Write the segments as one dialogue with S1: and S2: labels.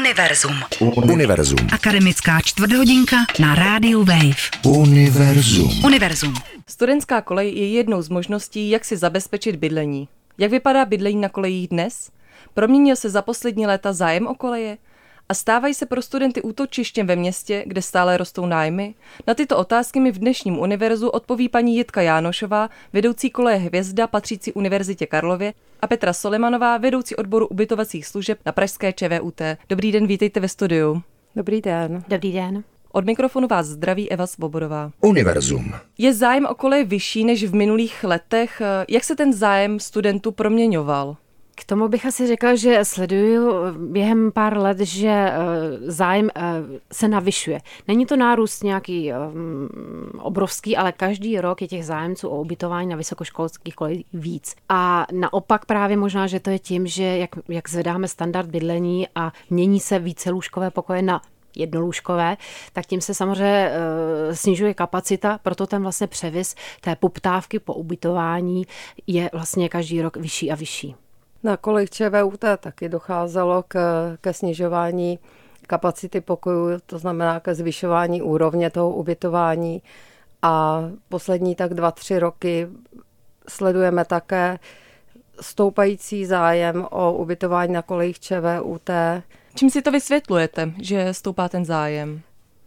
S1: Univerzum.
S2: Univerzum.
S1: Akademická čtvrthodinka na rádiu Wave.
S2: Univerzum.
S1: Univerzum.
S3: Studentská kolej je jednou z možností, jak si zabezpečit bydlení. Jak vypadá bydlení na kolejích dnes? Proměnil se za poslední léta zájem o koleje? A stávají se pro studenty útočištěm ve městě, kde stále rostou nájmy? Na tyto otázky mi v dnešním univerzu odpoví paní Jitka Jánošová, vedoucí koleje Hvězda patřící Univerzitě Karlově a Petra Solimanová, vedoucí odboru ubytovacích služeb na Pražské ČVUT. Dobrý den, vítejte ve studiu.
S4: Dobrý den.
S5: Dobrý den.
S3: Od mikrofonu vás zdraví Eva Svobodová.
S2: Univerzum.
S3: Je zájem o koleje vyšší než v minulých letech? Jak se ten zájem studentů proměňoval?
S5: K tomu bych asi řekla, že sleduju během pár let, že eh, zájem eh, se navyšuje. Není to nárůst nějaký mm, obrovský, ale každý rok je těch zájemců o ubytování na vysokoškolských kolejích víc. A naopak právě možná, že to je tím, že jak, jak zvedáme standard bydlení a mění se více lůžkové pokoje na jednolůžkové, tak tím se samozřejmě snižuje kapacita, proto ten vlastně převis té poptávky po ubytování je vlastně každý rok vyšší a vyšší.
S4: Na kolech ČVUT taky docházelo k, ke snižování kapacity pokojů, to znamená ke zvyšování úrovně toho ubytování. A poslední tak dva, tři roky sledujeme také stoupající zájem o ubytování na kolejích ČVUT.
S3: Čím si to vysvětlujete, že stoupá ten zájem?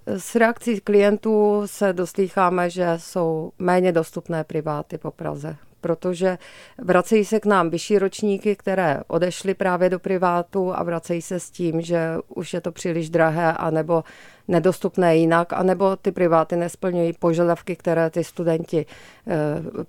S4: S reakcí klientů se dostýcháme, že jsou méně dostupné priváty po Praze protože vracejí se k nám vyšší ročníky, které odešly právě do privátu a vracejí se s tím, že už je to příliš drahé anebo nedostupné jinak, anebo ty priváty nesplňují požadavky, které ty studenti eh,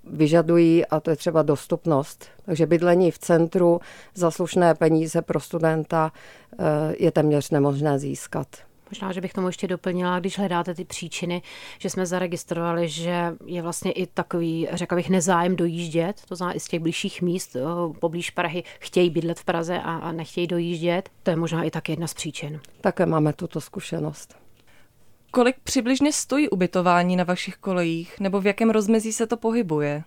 S4: vyžadují a to je třeba dostupnost. Takže bydlení v centru za slušné peníze pro studenta eh, je téměř nemožné získat.
S5: Možná, že bych tomu ještě doplnila, když hledáte ty příčiny, že jsme zaregistrovali, že je vlastně i takový, řekla bych, nezájem dojíždět, to znamená i z těch blížších míst, poblíž Prahy, chtějí bydlet v Praze a, a nechtějí dojíždět. To je možná i tak jedna z příčin.
S4: Také máme tuto zkušenost.
S3: Kolik přibližně stojí ubytování na vašich kolejích, nebo v jakém rozmezí se to pohybuje?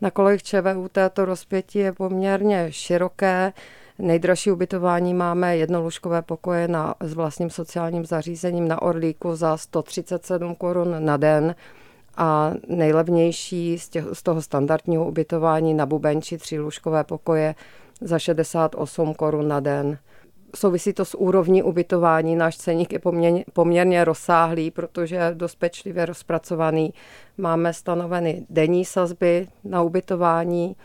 S4: Na kolejích ČVUT to rozpětí je poměrně široké. Nejdražší ubytování máme jednolůžkové pokoje na, s vlastním sociálním zařízením na Orlíku za 137 korun na den a nejlevnější z, těch, z toho standardního ubytování na Bubenči tři lůžkové pokoje za 68 korun na den. Souvisí to s úrovní ubytování. Náš ceník je poměrně, poměrně rozsáhlý, protože je dost pečlivě rozpracovaný. Máme stanoveny denní sazby na ubytování,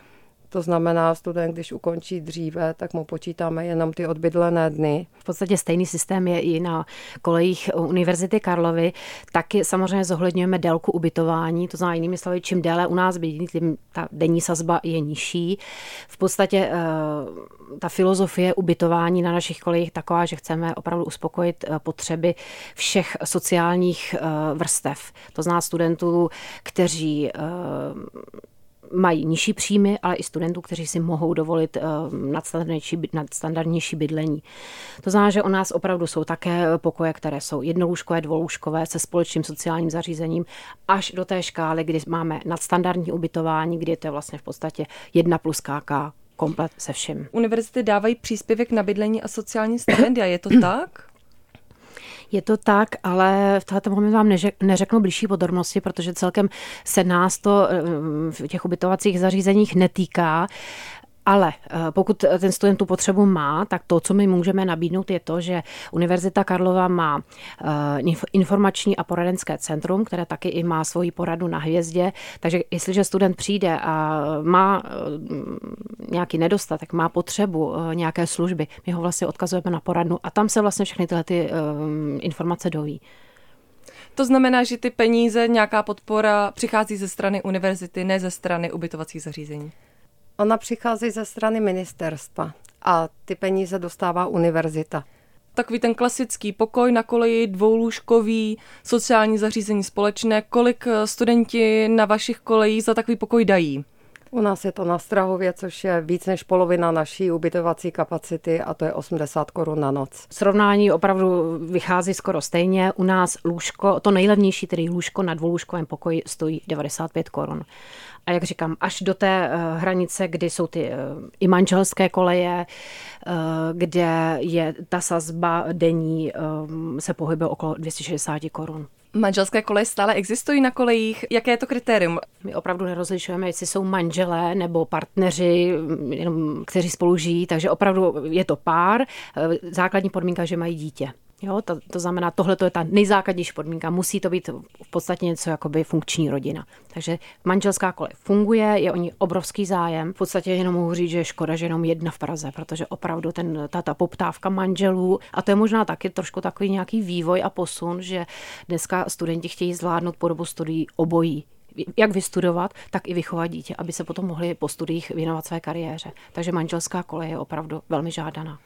S4: to znamená, student, když ukončí dříve, tak mu počítáme jenom ty odbydlené dny.
S5: V podstatě stejný systém je i na kolejích Univerzity Karlovy. Taky samozřejmě zohledňujeme délku ubytování, to znamená jinými slovy, čím déle u nás bydlí, tím ta denní sazba je nižší. V podstatě eh, ta filozofie ubytování na našich kolejích taková, že chceme opravdu uspokojit eh, potřeby všech sociálních eh, vrstev. To znamená studentů, kteří mají nižší příjmy, ale i studentů, kteří si mohou dovolit eh, nadstandardnější, nadstandardnější bydlení. To znamená, že u nás opravdu jsou také pokoje, které jsou jednolůžkové, dvolůžkové se společným sociálním zařízením, až do té škály, kdy máme nadstandardní ubytování, kdy je to vlastně v podstatě jedna plus KK komplet se vším.
S3: Univerzity dávají příspěvek na bydlení a sociální stipendia, je to tak?
S5: Je to tak, ale v tomto moment vám neřeknu blížší podrobnosti, protože celkem se nás to eh, v těch ubytovacích zařízeních netýká. Ale eh, pokud ten student tu potřebu má, tak to, co my můžeme nabídnout, je to, že Univerzita Karlova má eh, informační a poradenské centrum, které taky i má svoji poradu na hvězdě. Takže jestliže student přijde a má eh, nějaký nedostatek, má potřebu nějaké služby, my ho vlastně odkazujeme na poradnu a tam se vlastně všechny tyhle ty informace doví.
S3: To znamená, že ty peníze, nějaká podpora přichází ze strany univerzity, ne ze strany ubytovacích zařízení.
S4: Ona přichází ze strany ministerstva a ty peníze dostává univerzita.
S3: Takový ten klasický pokoj na koleji, dvoulůžkový, sociální zařízení společné. Kolik eh, studenti na vašich kolejích za takový pokoj dají?
S4: U nás je to na Strahově, což je víc než polovina naší ubytovací kapacity a to je 80 korun na noc.
S5: Srovnání opravdu vychází skoro stejně. U nás lůžko, to nejlevnější, tedy lůžko na dvoulůžkovém pokoji stojí 95 korun. A jak říkám, až do té hranice, kdy jsou ty i manželské koleje, kde je ta sazba denní, se pohybuje okolo 260 korun.
S3: Manželské koleje stále existují na kolejích. Jaké je to kritérium?
S5: My opravdu nerozlišujeme, jestli jsou manželé nebo partneři, jenom, kteří spolu žijí, takže opravdu je to pár. Základní podmínka, že mají dítě. Jo, to, to znamená, tohle je ta nejzákladnější podmínka. Musí to být v podstatě něco jako by funkční rodina. Takže manželská kolej funguje, je o ní obrovský zájem. V podstatě jenom mohu říct, že je škoda, že jenom jedna v Praze, protože opravdu ten, ta, ta poptávka manželů, a to je možná taky trošku takový nějaký vývoj a posun, že dneska studenti chtějí zvládnout po dobu studií obojí jak vystudovat, tak i vychovat dítě, aby se potom mohli po studiích věnovat své kariéře. Takže manželská kolej je opravdu velmi žádaná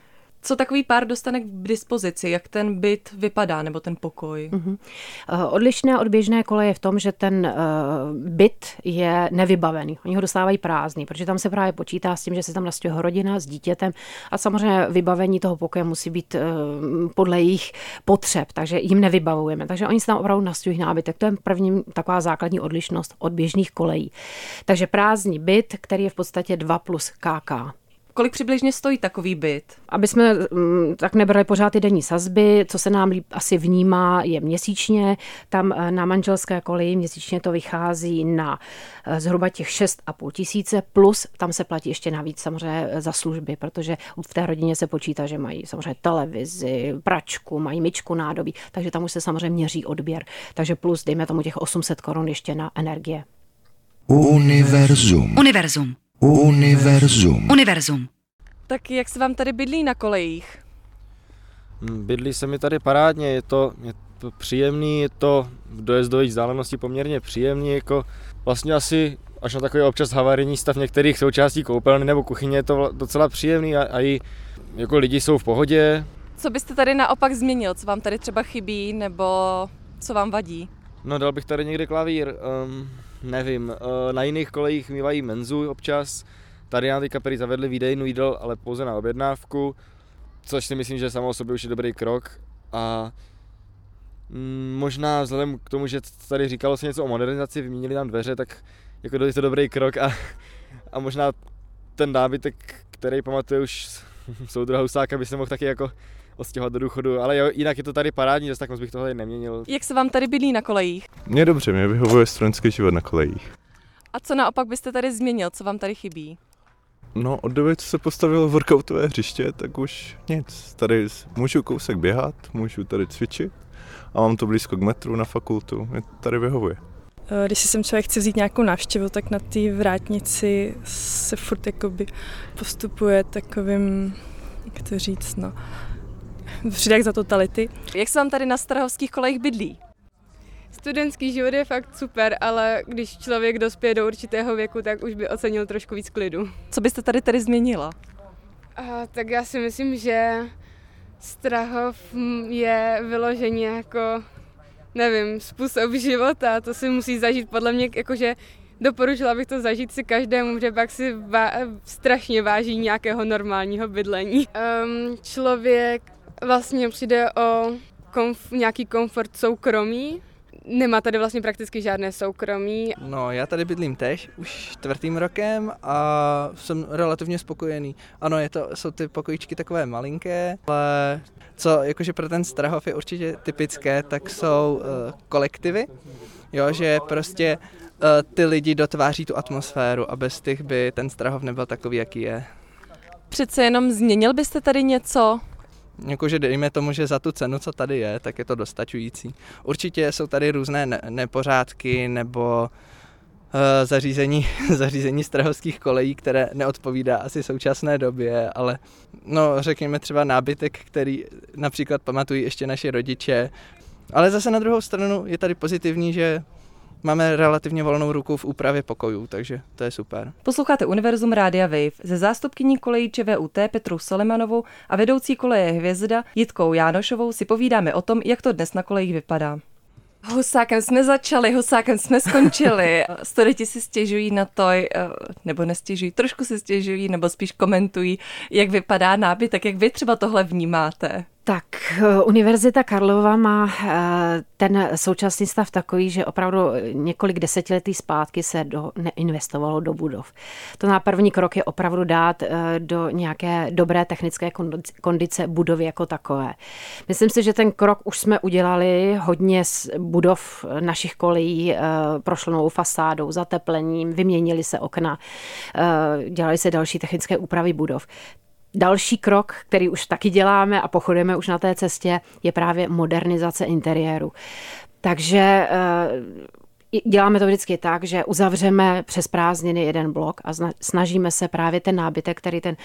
S3: co takový pár dostane k dispozici, jak ten byt vypadá nebo ten pokoj? Uh-huh.
S5: Odlišné od běžné koleje je v tom, že ten uh, byt je nevybavený. Oni ho dostávají prázdný, protože tam se právě počítá s tím, že se tam nastěhuje rodina s dítětem a samozřejmě vybavení toho pokoje musí být uh, podle jejich potřeb, takže jim nevybavujeme. Takže oni se tam opravdu nastěhují nábytek. To je první taková základní odlišnost od běžných kolejí. Takže prázdný byt, který je v podstatě 2 plus KK.
S3: Kolik přibližně stojí takový byt?
S5: Aby jsme mm, tak nebrali pořád ty denní sazby, co se nám líp asi vnímá, je měsíčně. Tam eh, na manželské koleji měsíčně to vychází na eh, zhruba těch 6,5 tisíce, plus tam se platí ještě navíc samozřejmě za služby, protože v té rodině se počítá, že mají samozřejmě televizi, pračku, mají myčku nádobí, takže tam už se samozřejmě měří odběr. Takže plus, dejme tomu těch 800 korun ještě na energie.
S2: Univerzum.
S1: Univerzum.
S2: Univerzum.
S1: Univerzum.
S3: Tak jak se vám tady bydlí na kolejích?
S6: Hmm, bydlí se mi tady parádně, je to, je to příjemný, je to v dojezdových vzdálenosti poměrně příjemný, jako vlastně asi až na takový občas havarijní stav některých součástí koupelny nebo kuchyně je to docela příjemný a, a i jako lidi jsou v pohodě.
S3: Co byste tady naopak změnil? Co vám tady třeba chybí nebo co vám vadí?
S6: No dal bych tady někde klavír, um, nevím, uh, na jiných kolejích mývají menzu občas, Tady nám teďka prý zavedli výdejnu jídel, ale pouze na objednávku, což si myslím, že samo o sobě už je dobrý krok. A mm, možná vzhledem k tomu, že tady říkalo se něco o modernizaci, vyměnili nám dveře, tak jako je to dobrý krok a, a možná ten nábytek, který pamatuje už soudruha Husáka, by se mohl taky jako odstěhovat do důchodu, ale jo, jinak je to tady parádní, zase tak moc bych tohle neměnil.
S3: Jak se vám tady bydlí na kolejích?
S7: Mně dobře, mě vyhovuje studentský život na kolejích.
S3: A co naopak byste tady změnil, co vám tady chybí?
S7: No, od doby, co se postavilo workoutové hřiště, tak už nic. Tady můžu kousek běhat, můžu tady cvičit a mám to blízko k metru na fakultu. Mě tady vyhovuje.
S8: Eh, když si sem člověk chce vzít nějakou návštěvu, tak na té vrátnici se furt jakoby postupuje takovým, jak to říct, no, jak za totality.
S3: Jak se vám tady na Strahovských kolejích bydlí?
S9: Studentský život je fakt super, ale když člověk dospěje do určitého věku, tak už by ocenil trošku víc klidu.
S3: Co byste tady tedy změnila?
S9: A, tak já si myslím, že Strahov je vyloženě jako, nevím, způsob života. To si musí zažít podle mě, jakože doporučila bych to zažít si každému, že pak si vá- strašně váží nějakého normálního bydlení. Um, člověk vlastně přijde o komf- nějaký komfort soukromí, Nemá tady vlastně prakticky žádné soukromí.
S10: No, já tady bydlím tež už čtvrtým rokem a jsem relativně spokojený. Ano, je to, jsou ty pokojíčky takové malinké, ale co jakože pro ten Strahov je určitě typické, tak jsou uh, kolektivy, jo, že prostě uh, ty lidi dotváří tu atmosféru a bez těch by ten Strahov nebyl takový, jaký je.
S3: Přece jenom změnil byste tady něco?
S10: Jakože dejme tomu, že za tu cenu, co tady je, tak je to dostačující. Určitě jsou tady různé ne- nepořádky nebo uh, zařízení, zařízení strahovských kolejí, které neodpovídá asi současné době, ale no řekněme třeba nábytek, který například pamatují ještě naši rodiče. Ale zase na druhou stranu je tady pozitivní, že máme relativně volnou ruku v úpravě pokojů, takže to je super.
S3: Posloucháte Univerzum Rádia Wave ze zástupkyní kolejí ČVUT Petru Solemanovou a vedoucí koleje Hvězda Jitkou Jánošovou si povídáme o tom, jak to dnes na kolejích vypadá. Husákem jsme začali, husákem jsme skončili. Studenti si stěžují na to, eh, nebo nestěžují, trošku si stěžují, nebo spíš komentují, jak vypadá nábytek, jak vy třeba tohle vnímáte.
S5: Tak Univerzita Karlova má eh, ten současný stav takový, že opravdu několik desetiletí zpátky se do, neinvestovalo do budov. To na první krok je opravdu dát eh, do nějaké dobré technické kondice budovy jako takové. Myslím si, že ten krok už jsme udělali hodně z budov našich kolejí, eh, prošlo novou fasádou, zateplením, vyměnili se okna, dělali se další technické úpravy budov. Další krok, který už taky děláme a pochodujeme už na té cestě, je právě modernizace interiéru. Takže eh, děláme to vždycky tak, že uzavřeme přes prázdniny jeden blok a snažíme se právě ten nábytek, který ten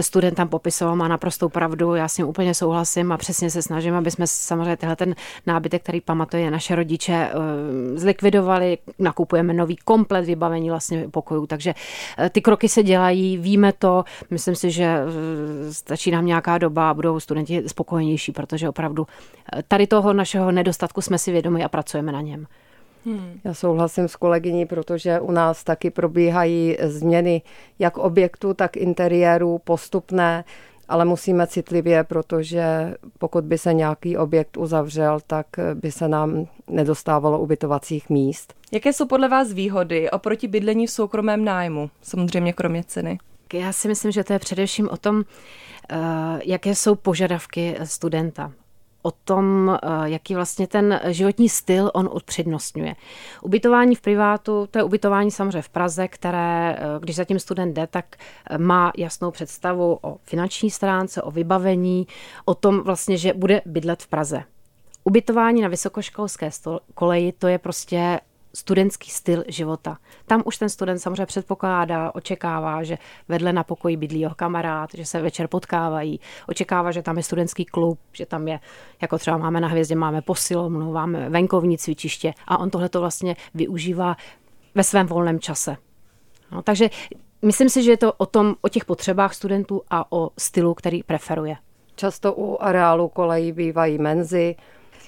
S5: student tam popisoval, má naprostou pravdu, já s ním úplně souhlasím a přesně se snažím, aby jsme samozřejmě tenhle ten nábytek, který pamatuje naše rodiče, eh, zlikvidovali, nakupujeme nový komplet vybavení vlastně pokojů, takže eh, ty kroky se dělají, víme to, myslím si, že eh, stačí nám nějaká doba a budou studenti spokojenější, protože opravdu tady toho našeho nedostatku jsme si vědomi a pracujeme na něm.
S4: Hmm. Já souhlasím s kolegyní, protože u nás taky probíhají změny jak objektu, tak interiéru postupné, ale musíme citlivě, protože pokud by se nějaký objekt uzavřel, tak by se nám nedostávalo ubytovacích míst.
S3: Jaké jsou podle vás výhody oproti bydlení v soukromém nájmu, samozřejmě kromě ceny?
S5: Já si myslím, že to je především o tom, eh, jaké jsou požadavky studenta o tom, eh, jaký vlastně ten životní styl on odpřednostňuje. Ubytování v privátu, to je ubytování samozřejmě v Praze, které, eh, když zatím student jde, tak eh, má jasnou představu o finanční stránce, o vybavení, o tom vlastně, že bude bydlet v Praze. Ubytování na vysokoškolské koleji, to je prostě studentský styl života. Tam už ten student samozřejmě předpokládá, očekává, že vedle na pokoji bydlí jeho kamarád, že se večer potkávají, očekává, že tam je studentský klub, že tam je, jako třeba máme na hvězdě, máme posilovnu, máme venkovní cvičiště a on tohle to vlastně využívá ve svém volném čase. No, takže myslím si, že je to o, tom, o těch potřebách studentů a o stylu, který preferuje.
S4: Často u areálu kolejí bývají menzy,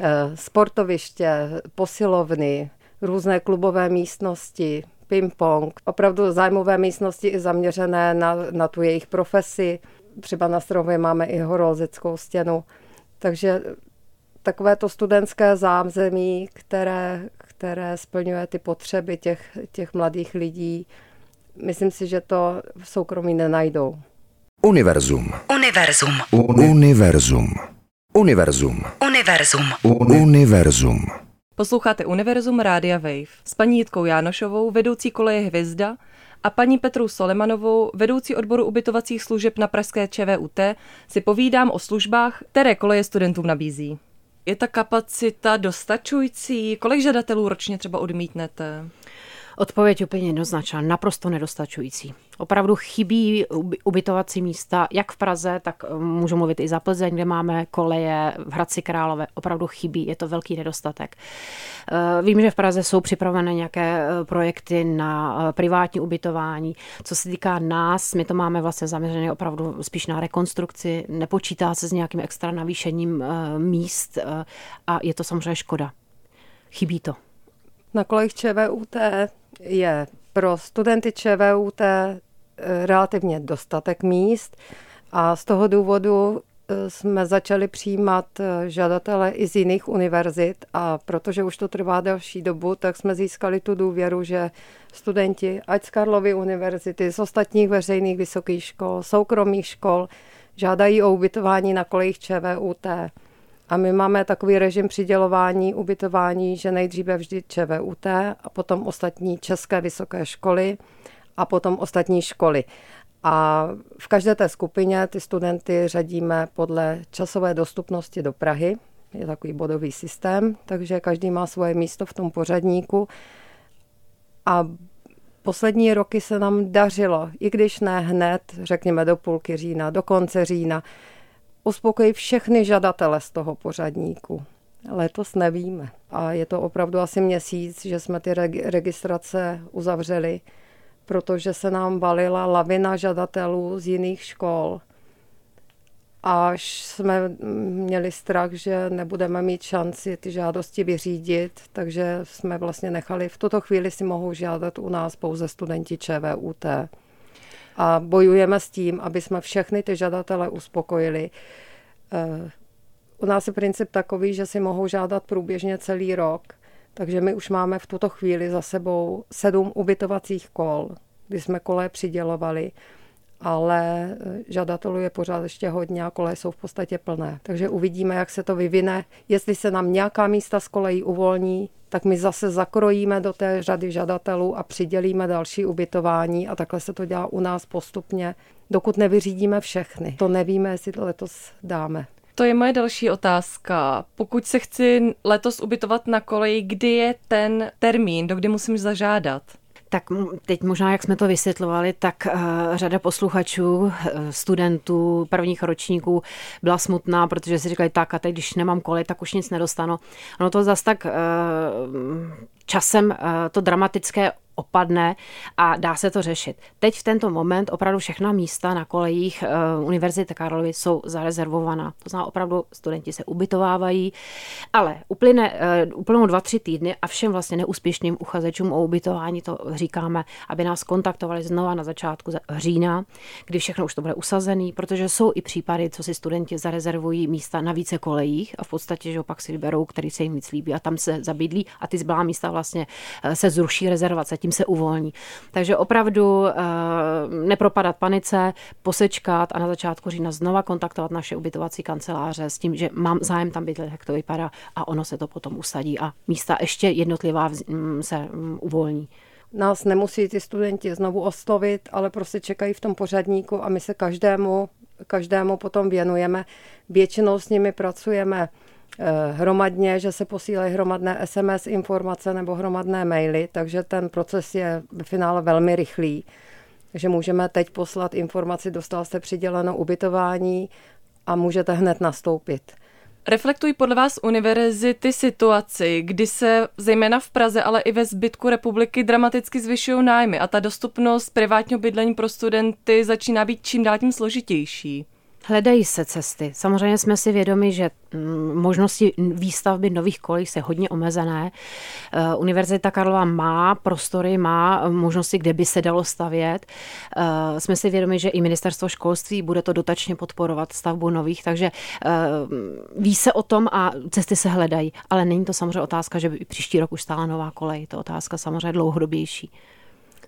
S4: eh, sportoviště, posilovny, různé klubové místnosti, ping-pong, opravdu zájmové místnosti i zaměřené na, na tu jejich profesi. Třeba na Strově máme i horolzickou stěnu. Takže takové to studentské zázemí, které, které splňuje ty potřeby těch, těch mladých lidí, myslím si, že to v soukromí nenajdou.
S2: Univerzum.
S1: Univerzum.
S2: Univerzum. Univerzum.
S1: Univerzum.
S2: Univerzum.
S3: Posloucháte Univerzum Rádia Wave s paní Jitkou Jánošovou, vedoucí koleje Hvězda a paní Petrou Solemanovou, vedoucí odboru ubytovacích služeb na pražské ČVUT, si povídám o službách, které koleje studentům nabízí. Je ta kapacita dostačující? Kolik žadatelů ročně třeba odmítnete?
S5: Odpověď úplně jednoznačná, naprosto nedostačující. Opravdu chybí ubytovací místa, jak v Praze, tak eh, můžu mluvit i za Plzeň, kde máme koleje, v Hradci Králové, opravdu chybí, je to velký nedostatek. Eh, vím, že v Praze jsou připravené nějaké eh, projekty na privátní ubytování. Co se týká nás, my to máme vlastně zaměřené opravdu spíš na rekonstrukci, nepočítá se s nějakým extra navýšením míst a je to samozřejmě škoda. Chybí to.
S4: Na kolejích ČVUT je pro studenty ČVUT eh, relativně dostatek míst a z toho důvodu eh, jsme začali přijímat eh, žadatele i z jiných univerzit a protože už to trvá další dobu, tak jsme získali tu důvěru, že studenti, ať z Karlovy univerzity, z ostatních veřejných vysokých škol, soukromých škol, žádají o ubytování na kolejích ČVUT. A my máme takový režim přidělování, ubytování, že nejdříve vždy ČVUT a potom ostatní české vysoké školy a potom ostatní školy. A v každé té skupině ty studenty řadíme podle časové dostupnosti do Prahy. Je takový bodový systém, takže každý má svoje místo v tom pořadníku. A poslední roky se nám dařilo, i když ne hned, řekněme do půlky října, do konce října, uspokojit všechny žadatele z toho pořadníku. Letos nevíme. A je to opravdu asi měsíc, že jsme ty registrace uzavřeli, protože se nám valila lavina žadatelů z jiných škol. Až jsme měli strach, že nebudeme mít šanci ty žádosti vyřídit, takže jsme vlastně nechali, v tuto chvíli si mohou žádat u nás pouze studenti ČVUT a bojujeme s tím, aby jsme všechny ty žadatele uspokojili. Eh, U nás je princip takový, že si mohou žádat průběžně celý rok, takže my už máme v tuto chvíli za sebou sedm ubytovacích kol, kdy jsme kole přidělovali, ale eh, žadatelů je pořád ještě hodně a koleje jsou v podstatě plné. Takže uvidíme, jak se to vyvine. Jestli se nám nějaká místa z kolejí uvolní, tak my zase zakrojíme do té řady žadatelů a přidělíme další ubytování a takhle se to dělá u nás postupně, dokud nevyřídíme všechny. To nevíme, jestli to letos dáme.
S3: To je moje další otázka. Pokud se chci letos ubytovat na koleji, kdy je ten termín, do kdy musím zažádat?
S5: Tak teď možná, jak jsme to vysvětlovali, tak uh, řada posluchačů, uh, studentů, prvních ročníků byla smutná, protože si říkali, tak a teď, když nemám kolej, tak už nic nedostanu. Ono to zase tak uh, časem to dramatické opadne a dá se to řešit. Teď v tento moment opravdu všechna místa na kolejích uh, Univerzity Karlovy jsou zarezervovaná. To znamená, opravdu studenti se ubytovávají, ale uplyne, uh, uplynou dva, tři týdny a všem vlastně neúspěšným uchazečům o ubytování to říkáme, aby nás kontaktovali znova na začátku října, kdy všechno už to bude usazený, protože jsou i případy, co si studenti zarezervují místa na více kolejích a v podstatě, že opak si vyberou, který se jim víc líbí a tam se zabydlí a ty zbylá místa vlastně se zruší rezervace tím se uvolní. Takže opravdu uh, nepropadat panice, posečkat a na začátku října znova kontaktovat naše ubytovací kanceláře s tím, že mám zájem tam bydlet, jak to vypadá a ono se to potom usadí a místa ještě jednotlivá mm, se mm, uvolní
S4: nás nemusí ty studenti znovu oslovit, ale prostě čekají v tom pořadníku a my se každému, každému potom věnujeme. Většinou s nimi pracujeme Eh, hromadně, že se posílají hromadné SMS informace nebo hromadné maily, takže ten proces je v finále velmi rychlý. Takže můžeme teď poslat informaci, dostal jste přiděleno ubytování a můžete hned nastoupit.
S3: Reflektují podle vás univerzity situaci, kdy se zejména v Praze, ale i ve zbytku republiky dramaticky zvyšují nájmy a ta dostupnost privátního bydlení pro studenty začíná být čím dál tím složitější?
S5: Hledají se cesty. Samozřejmě jsme si vědomi, že mm, možnosti výstavby nových kolejí se hodně omezené. Eh, Univerzita Karlova má prostory, má možnosti, kde by se dalo stavět. Eh, jsme si vědomi, že i ministerstvo školství bude to dotačně podporovat stavbu nových, takže eh, ví se o tom a cesty se hledají. Ale není to samozřejmě otázka, že by příští rok už stála nová kolej. To je otázka samozřejmě dlouhodobější.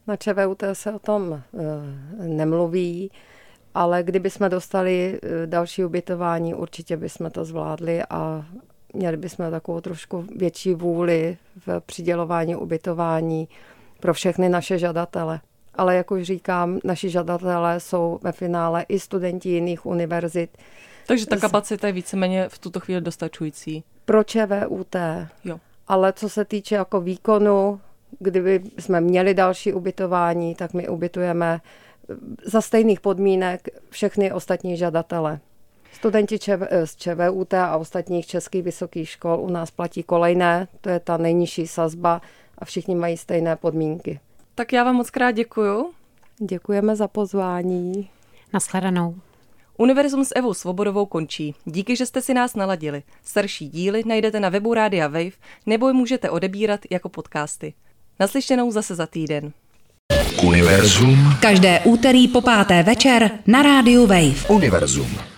S4: Na ČVUT se o tom nemluví ale kdyby jsme dostali eh, další ubytování, určitě bychom to zvládli a měli bychom takovou trošku větší vůli v přidělování ubytování pro všechny naše žadatele. Ale jak už říkám, naši žadatelé jsou ve finále i studenti jiných univerzit.
S3: Takže ta kapacita je víceméně v tuto chvíli dostačující.
S4: Pro ČVUT.
S3: Jo.
S4: Ale co se týče jako výkonu, kdyby jsme měli další ubytování, tak my ubytujeme za stejných podmínek všechny ostatní žadatele. Studenti z ČVUT a ostatních českých vysokých škol u nás platí kolejné, to je ta nejnižší sazba a všichni mají stejné podmínky.
S3: Tak já vám moc krát děkuju.
S4: Děkujeme za pozvání.
S5: Naschledanou.
S3: Univerzum s Evou Svobodovou končí. Díky, že jste si nás naladili. Starší díly najdete na webu Rádia Wave nebo je můžete odebírat jako podcasty. Naslyšenou zase za týden.
S2: Univerzum.
S1: Každé úterý po páté večer na rádiu Wave.
S2: Univerzum.